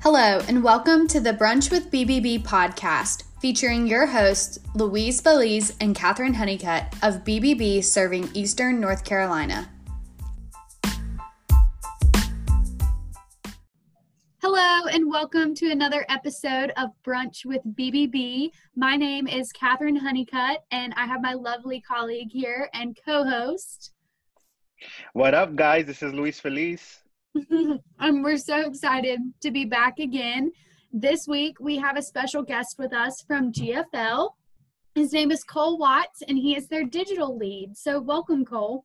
Hello, and welcome to the Brunch with BBB podcast, featuring your hosts, Luis Feliz and Catherine Honeycutt of BBB serving Eastern North Carolina. Hello, and welcome to another episode of Brunch with BBB. My name is Catherine Honeycutt, and I have my lovely colleague here and co host. What up, guys? This is Luis Feliz. And um, we're so excited to be back again. This week, we have a special guest with us from GFL. His name is Cole Watts, and he is their digital lead. So, welcome, Cole.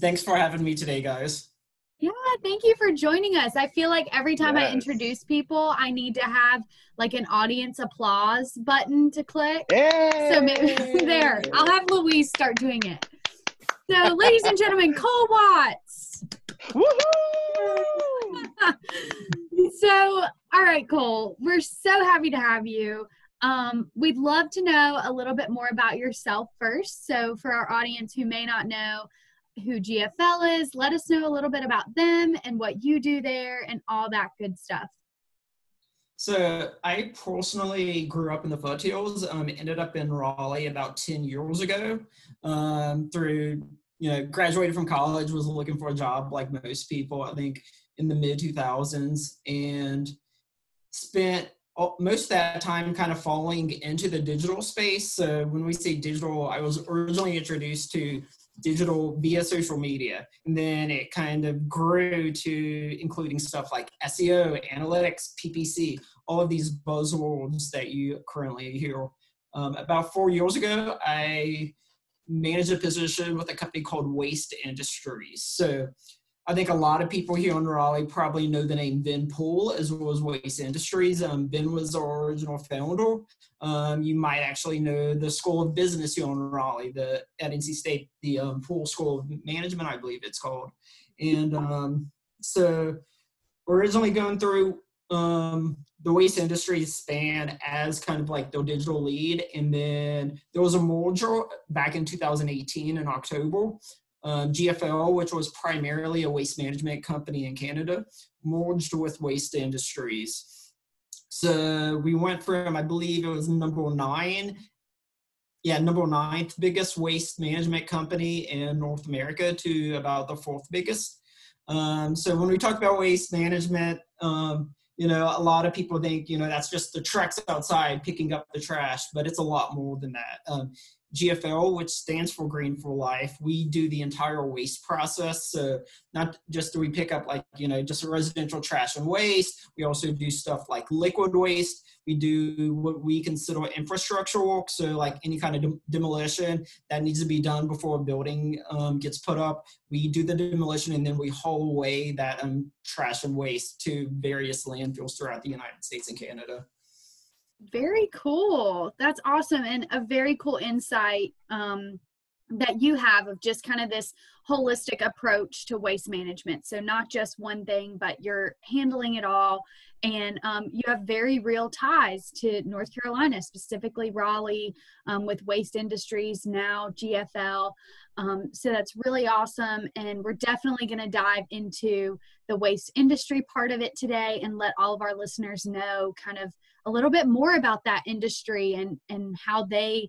Thanks for having me today, guys. Yeah, thank you for joining us. I feel like every time yes. I introduce people, I need to have like an audience applause button to click. Yay! So maybe there, I'll have Luis start doing it. So, ladies and gentlemen, Cole Watts. so, all right, Cole, we're so happy to have you. Um, we'd love to know a little bit more about yourself first. So, for our audience who may not know who GFL is, let us know a little bit about them and what you do there and all that good stuff. So I personally grew up in the foothills. Um, ended up in Raleigh about ten years ago. Um, through you know, graduated from college, was looking for a job like most people. I think in the mid two thousands, and spent most of that time kind of falling into the digital space. So when we say digital, I was originally introduced to digital via social media. And then it kind of grew to including stuff like SEO, analytics, PPC, all of these buzzwords that you currently hear. Um, about four years ago, I managed a position with a company called Waste Industries. So I think a lot of people here in Raleigh probably know the name Ben Poole as well as Waste Industries. Um, ben was our original founder. Um, you might actually know the School of Business here in Raleigh, the at NC State, the um, Poole School of Management, I believe it's called. And um, so originally going through um, the waste industry span as kind of like the digital lead. And then there was a merger back in 2018 in October um, GFL, which was primarily a waste management company in Canada, merged with Waste Industries. So we went from, I believe it was number nine, yeah, number ninth biggest waste management company in North America to about the fourth biggest. Um, so when we talk about waste management, um, you know, a lot of people think, you know, that's just the trucks outside picking up the trash, but it's a lot more than that. Um, GFL, which stands for Green for Life, we do the entire waste process. So not just do we pick up like, you know, just residential trash and waste. We also do stuff like liquid waste. We do what we consider infrastructure work. So like any kind of de- demolition that needs to be done before a building um, gets put up. We do the demolition and then we haul away that um, trash and waste to various landfills throughout the United States and Canada. Very cool. That's awesome. And a very cool insight um, that you have of just kind of this holistic approach to waste management. So, not just one thing, but you're handling it all. And um, you have very real ties to North Carolina, specifically Raleigh, um, with Waste Industries, now GFL. Um, so, that's really awesome. And we're definitely going to dive into the waste industry part of it today and let all of our listeners know kind of a little bit more about that industry and and how they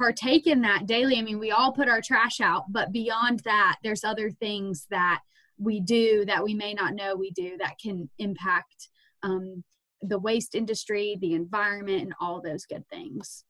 partake in that daily i mean we all put our trash out but beyond that there's other things that we do that we may not know we do that can impact um, the waste industry the environment and all those good things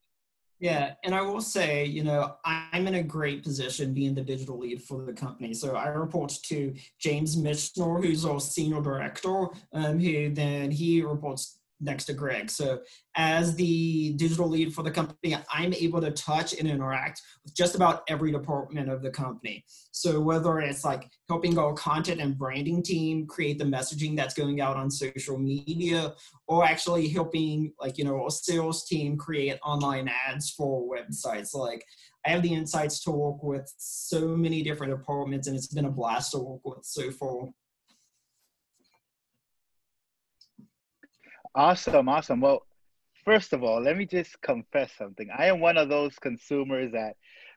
yeah, and I will say, you know, I'm in a great position being the digital lead for the company. So I report to James Michener, who's our senior director, um, who then he reports next to Greg. So as the digital lead for the company, I'm able to touch and interact with just about every department of the company. So whether it's like helping our content and branding team create the messaging that's going out on social media, or actually helping like, you know, a sales team create online ads for websites. Like I have the insights to work with so many different departments and it's been a blast to work with so far. Awesome, awesome. Well, first of all, let me just confess something. I am one of those consumers that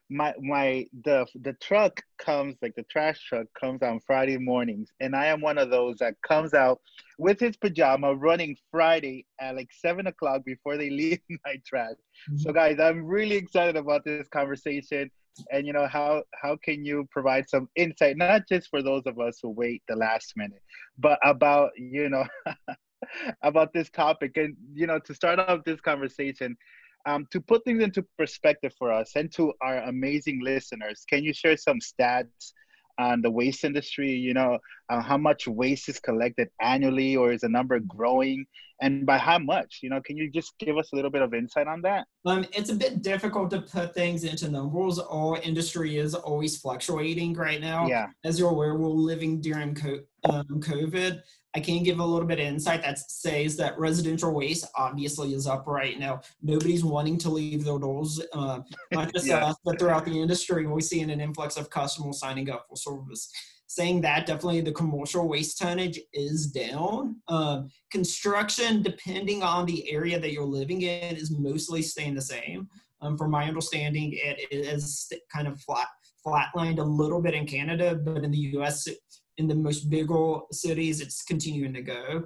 my my the the truck comes like the trash truck comes on Friday mornings, and I am one of those that comes out with his pajama running Friday at like seven o'clock before they leave my trash. Mm-hmm. So guys, I'm really excited about this conversation, and you know how how can you provide some insight not just for those of us who wait the last minute, but about you know. about this topic and you know to start off this conversation um, to put things into perspective for us and to our amazing listeners, can you share some stats on the waste industry? You know, uh, how much waste is collected annually, or is the number growing, and by how much? You know, can you just give us a little bit of insight on that? Um, it's a bit difficult to put things into numbers. Our industry is always fluctuating right now. Yeah. As you're aware, we're living during um, COVID. I can give a little bit of insight that says that residential waste obviously is up right now. Nobody's wanting to leave their doors, uh, not just yeah. us, but throughout the industry. We're seeing an influx of customers signing up for service. Saying that, definitely the commercial waste tonnage is down. Uh, construction, depending on the area that you're living in, is mostly staying the same. Um, from my understanding, it is kind of flat flatlined a little bit in Canada, but in the U.S., in the most bigger cities, it's continuing to go.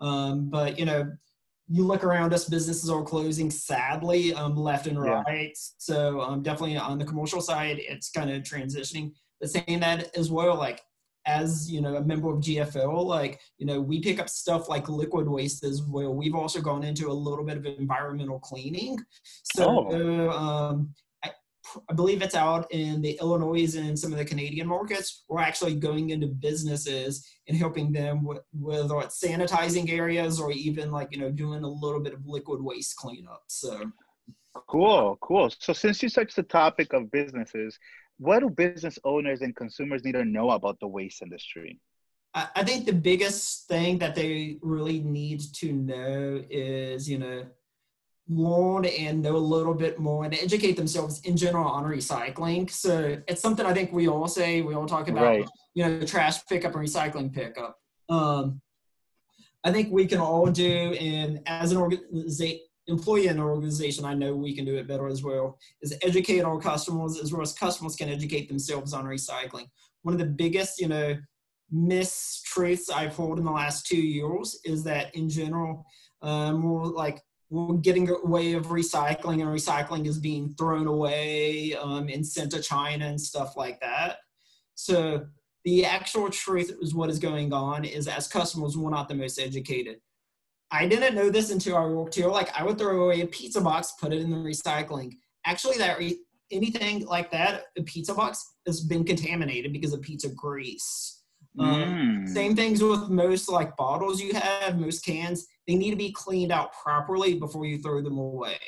Um, but you know, you look around us, businesses are closing sadly, um, left and right. Yeah. So um, definitely on the commercial side, it's kind of transitioning. But saying that as well, like as you know, a member of GFL, like you know, we pick up stuff like liquid waste as well. We've also gone into a little bit of environmental cleaning. So oh. um, I believe it's out in the Illinois and some of the Canadian markets. We're actually going into businesses and helping them with, whether it's sanitizing areas or even like, you know, doing a little bit of liquid waste cleanup. So cool, cool. So since you touched the topic of businesses, what do business owners and consumers need to know about the waste industry? I think the biggest thing that they really need to know is, you know, learn and know a little bit more and educate themselves in general on recycling. So it's something I think we all say, we all talk about, right. you know, trash pickup and recycling pickup. Um, I think we can all do, and as an organization, employee in an organization, I know we can do it better as well, is educate our customers as well as customers can educate themselves on recycling. One of the biggest, you know, mistruths I've heard in the last two years is that in general, um, more like we're getting away of recycling and recycling is being thrown away um, and sent to China and stuff like that. So the actual truth is what is going on is as customers, we're not the most educated. I didn't know this until I worked here. Like I would throw away a pizza box, put it in the recycling. Actually, that re- anything like that, a pizza box has been contaminated because of pizza grease. Um, mm. Same things with most like bottles you have, most cans. They need to be cleaned out properly before you throw them away.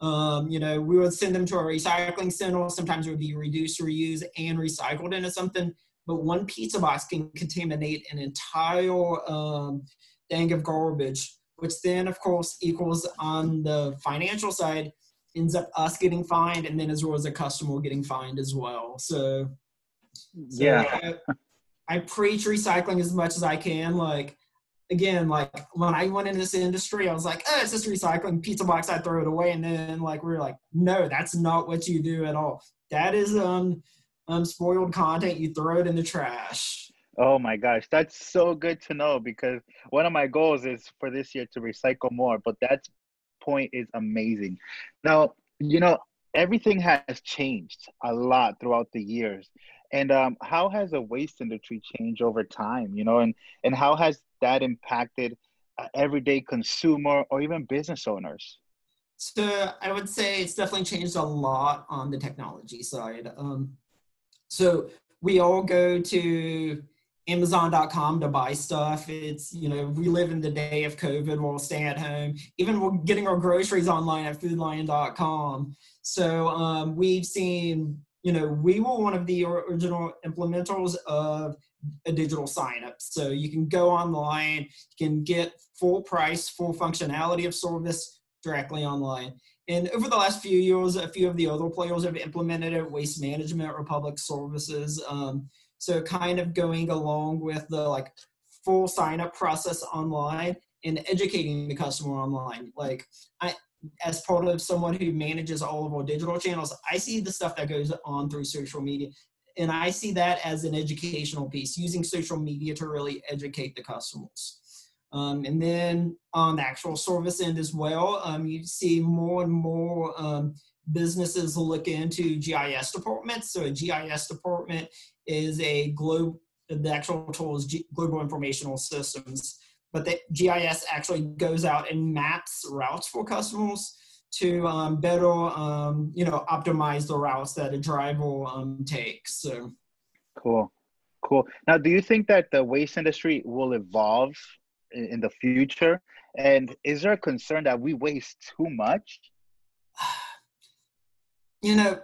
Um, you know, we would send them to a recycling center. Sometimes it would be reduced, reused, and recycled into something. But one pizza box can contaminate an entire um, thing of garbage, which then, of course, equals on the financial side ends up us getting fined, and then as well as a customer getting fined as well. So, so yeah. I preach recycling as much as I can. Like, again, like when I went into this industry, I was like, oh, it's just recycling pizza box. I throw it away. And then like, we are like, no, that's not what you do at all. That is, um, um, spoiled content. You throw it in the trash. Oh my gosh, that's so good to know because one of my goals is for this year to recycle more, but that point is amazing. Now, you know, everything has changed a lot throughout the years. And um, how has the waste industry changed over time you know and and how has that impacted uh, everyday consumer or even business owners? So i would say it's definitely changed a lot on the technology side. Um, so we all go to amazon.com to buy stuff it's you know we live in the day of covid we'll stay at home even we're getting our groceries online at foodlion.com so um, we've seen you know, we were one of the original implementers of a digital sign up. So you can go online, you can get full price, full functionality of service directly online. And over the last few years, a few of the other players have implemented it, Waste Management, Republic Services. Um, so kind of going along with the like full sign up process online and educating the customer online. Like I, as part of someone who manages all of our digital channels, I see the stuff that goes on through social media. And I see that as an educational piece, using social media to really educate the customers. Um, and then on the actual service end as well, um, you see more and more um, businesses look into GIS departments. So a GIS department is a globe, the actual tool is G, Global Informational Systems, but the GIS actually goes out and maps routes for customers to um, better, um, you know, optimize the routes that a driver um, takes. So. Cool, cool. Now, do you think that the waste industry will evolve in, in the future? And is there a concern that we waste too much? You know,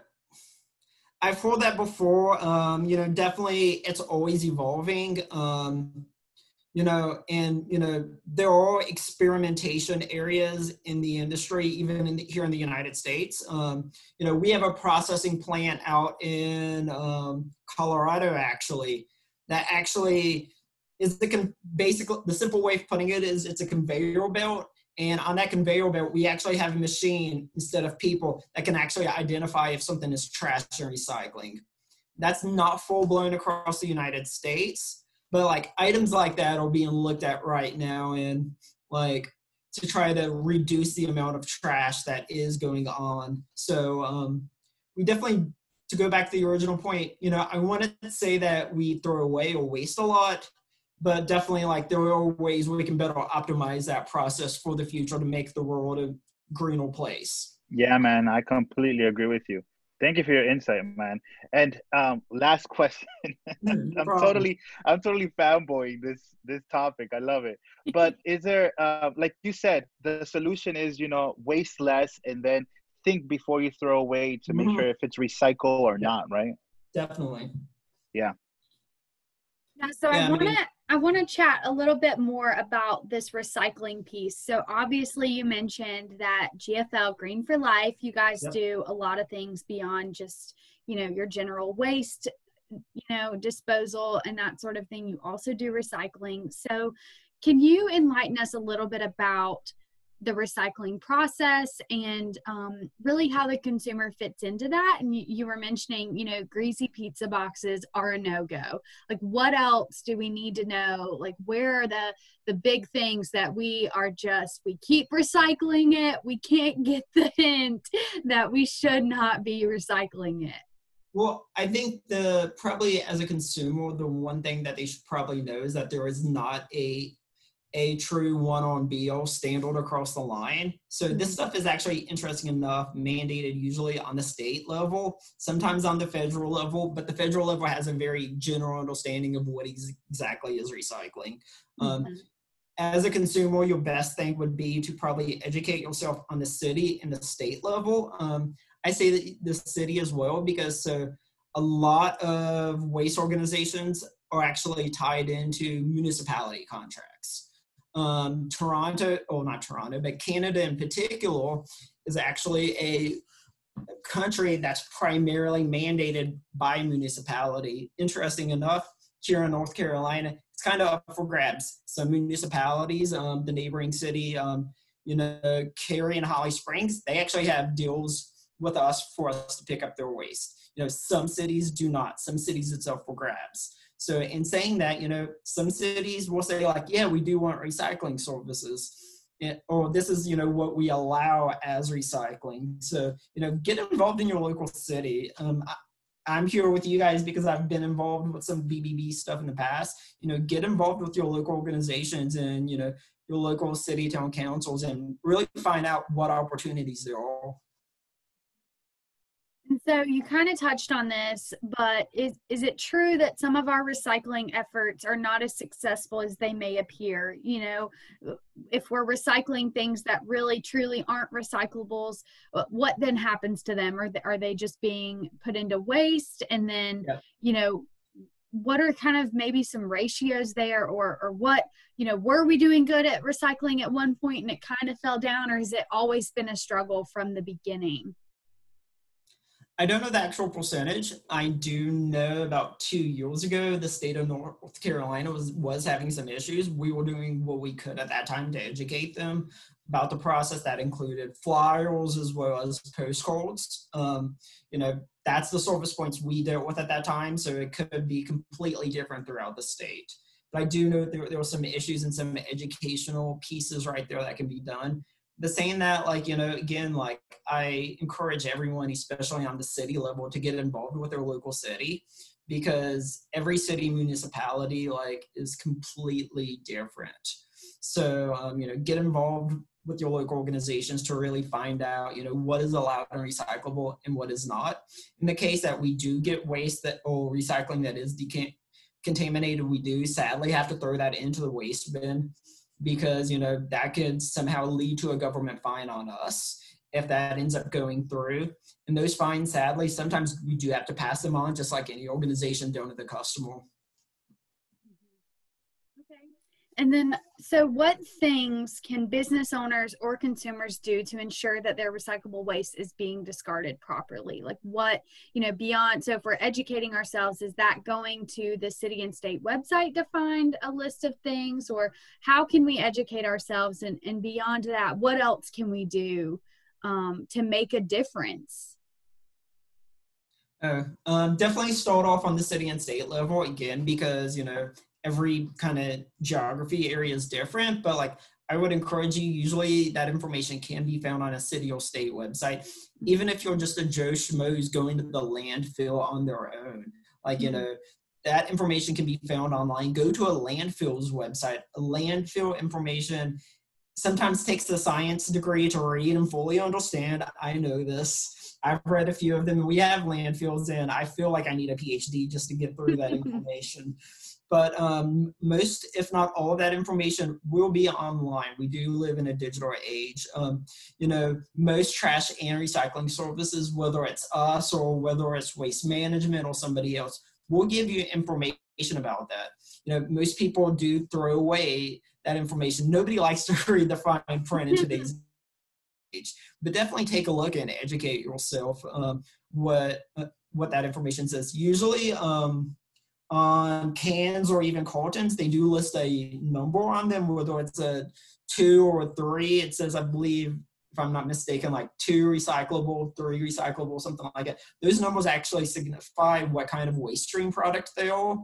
I've heard that before. Um, you know, definitely it's always evolving. Um, you know, and you know, there are experimentation areas in the industry, even in the, here in the United States. Um, you know, we have a processing plant out in um, Colorado, actually, that actually is the con- basically the simple way of putting it is it's a conveyor belt and on that conveyor belt, we actually have a machine instead of people that can actually identify if something is trash or recycling. That's not full blown across the United States, but like items like that are being looked at right now and like to try to reduce the amount of trash that is going on. So um, we definitely, to go back to the original point, you know, I want to say that we throw away or waste a lot, but definitely like there are ways we can better optimize that process for the future to make the world a greener place. Yeah man i completely agree with you. Thank you for your insight man. And um last question. I'm totally i'm totally fanboying this this topic. I love it. But is there uh like you said the solution is you know waste less and then think before you throw away to make mm-hmm. sure if it's recycle or yeah. not right? Definitely. Yeah. Yeah, so yeah, I want to I want to chat a little bit more about this recycling piece. So obviously you mentioned that GFL Green for Life, you guys yep. do a lot of things beyond just, you know, your general waste, you know, disposal and that sort of thing. You also do recycling. So can you enlighten us a little bit about the recycling process and um, really how the consumer fits into that. And you, you, were mentioning you know greasy pizza boxes are a no-go. Like what else do we need to know? Like where are the the big things that we are just we keep recycling it. We can't get the hint that we should not be recycling it. Well, I think the probably as a consumer, the one thing that they should probably know is that there is not a a true one on BL standard across the line. So this mm-hmm. stuff is actually interesting enough, mandated usually on the state level, sometimes on the federal level, but the federal level has a very general understanding of what exactly is recycling. Um, mm-hmm. As a consumer, your best thing would be to probably educate yourself on the city and the state level. Um, I say that the city as well because so a lot of waste organizations are actually tied into municipality contracts um, Toronto, or not Toronto, but Canada in particular, is actually a country that's primarily mandated by municipality. Interesting enough, here in North Carolina, it's kind of up for grabs. Some municipalities, um, the neighboring city, um, you know, Cary and Holly Springs, they actually have deals with us for us to pick up their waste. You know, some cities do not. Some cities it's up for grabs. So in saying that, you know, some cities will say like, yeah, we do want recycling services. or this is you know what we allow as recycling so you know get involved in your local city um, I, am here with you guys because I've been involved with some BBB stuff in the past. You know, get involved with your local organizations and you know your local city town councils and really find out what opportunities there are. So you kind of touched on this, but is is it true that some of our recycling efforts are not as successful as they may appear? You know, uh, if we're recycling things that really truly aren't recyclables, uh, what then happens to them? Are they, are they just being put into waste? And then, yeah. you know, what are kind of maybe some ratios there or or what you know were we doing good at recycling at one point and it kind of fell down or has it always been a struggle from the beginning I don't know the actual percentage. I do know about two years ago, the state of North Carolina was was having some issues. We were doing what we could at that time to educate them. about the process that included flyers as well as postcards. Um, you know, that's the service points we dealt with at that time, so it could be completely different throughout the state. But I do know there, there were some issues and some educational pieces right there that can be done. The saying that, like, you know, again, like I encourage everyone, especially on the city level, to get involved with their local city because every city municipality like is completely different. So um, you know, get involved with your local organizations to really find out, you know, what is allowed and recyclable and what is not. In the case that we do get waste that or recycling that is contaminated, we do sadly have to throw that into the waste bin because you know that could somehow lead to a government fine on us if that ends up going through. And those fines, sadly, sometimes we do have to pass them on, just like any organization down to the customer. And then, so what things can business owners or consumers do to ensure that their recyclable waste is being discarded properly? Like, what, you know, beyond, so if we're educating ourselves, is that going to the city and state website to find a list of things? Or how can we educate ourselves? And, and beyond that, what else can we do um, to make a difference? Uh, um, definitely start off on the city and state level again because, you know, every kind of geography area is different, but like I would encourage you, usually that information can be found on a city or state website, even if you're just a Joe Schmo who's going to the landfill on their own. Like, you mm-hmm. know, that information can be found online. Go to a landfill's website. Landfill information sometimes takes the science degree to read and fully understand. I know this. I've read a few of them. We have landfills, and I feel like I need a PhD just to get through that information but um, most, if not all of that information will be online. We do live in a digital age. Um, you know, most trash and recycling services, whether it's us or whether it's waste management or somebody else, will give you information about that. You know, most people do throw away that information. Nobody likes to read the fine print in today's age, but definitely take a look and educate yourself um, what uh, what that information says. Usually, um, on cans or even cartons, they do list a number on them, whether it's a two or a three. It says, I believe, if I'm not mistaken, like two recyclable, three recyclable, something like that. Those numbers actually signify what kind of waste stream product they are.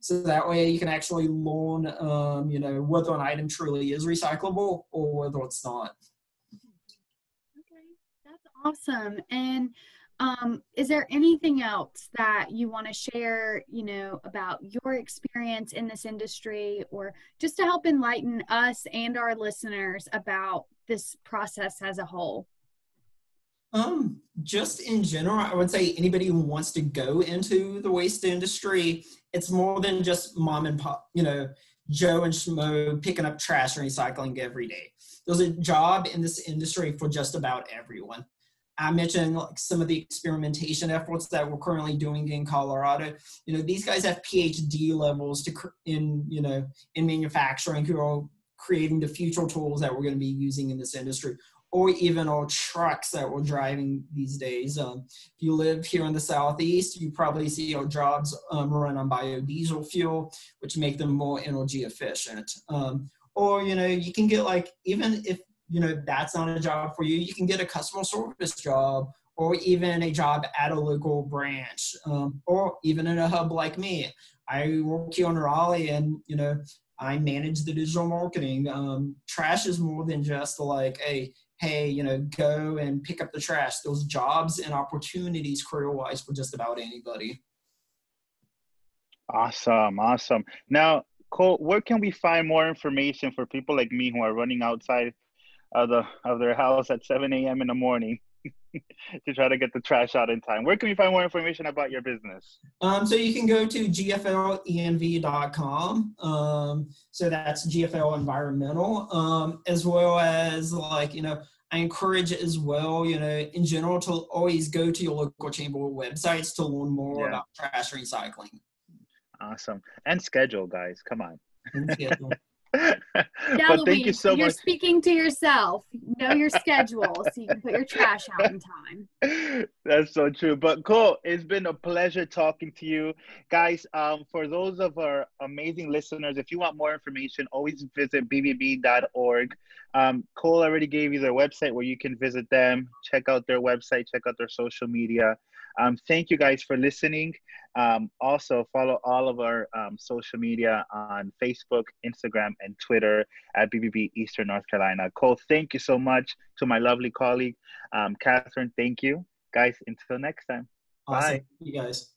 So that way you can actually learn, um, you know, whether an item truly is recyclable or whether it's not. Okay, that's awesome. And um, is there anything else that you want to share, you know, about your experience in this industry or just to help enlighten us and our listeners about this process as a whole? Um, just in general, I would say anybody who wants to go into the waste industry, it's more than just mom and pop, you know, Joe and Schmo picking up trash and recycling every day. There's a job in this industry for just about everyone. I mentioned like some of the experimentation efforts that we're currently doing in Colorado. You know, these guys have PhD levels to in you know in manufacturing who are creating the future tools that we're going to be using in this industry, or even our trucks that we're driving these days. Um, if you live here in the southeast, you probably see our jobs um, run on biodiesel fuel, which make them more energy efficient. Um, or you know, you can get like even if you know that's not a job for you. You can get a customer service job or even a job at a local branch um, or even in a hub like me. I work here in raleigh and you know i manage the digital marketing. Um, trash is more than just like a hey you know go and pick up the trash. Those jobs and opportunities career wise for just about anybody. Awesome awesome. Now cole where can we find more information for people like me who are running outside of the of their house at 7 a.m. in the morning to try to get the trash out in time. Where can we find more information about your business? Um, so you can go to gflenv.com. Um, so that's GFL Environmental, um, as well as like you know. I encourage as well, you know, in general, to always go to your local chamber websites to learn more yeah. about trash recycling. Awesome. And schedule, guys. Come on. Thank you so you're much. speaking to yourself. Know your schedule so you can put your trash out in time. That's so true. But cool. It's been a pleasure talking to you. Guys, um, for those of our amazing listeners, if you want more information, always visit bbb.org. Um, Cole already gave you their website where you can visit them, check out their website, check out their social media. Um, thank you guys for listening. Um, also, follow all of our um, social media on Facebook, Instagram, and Twitter at BBB Eastern North Carolina. Cole, thank you so much to my lovely colleague, um, Catherine. Thank you, guys. Until next time. Awesome. Bye. You guys.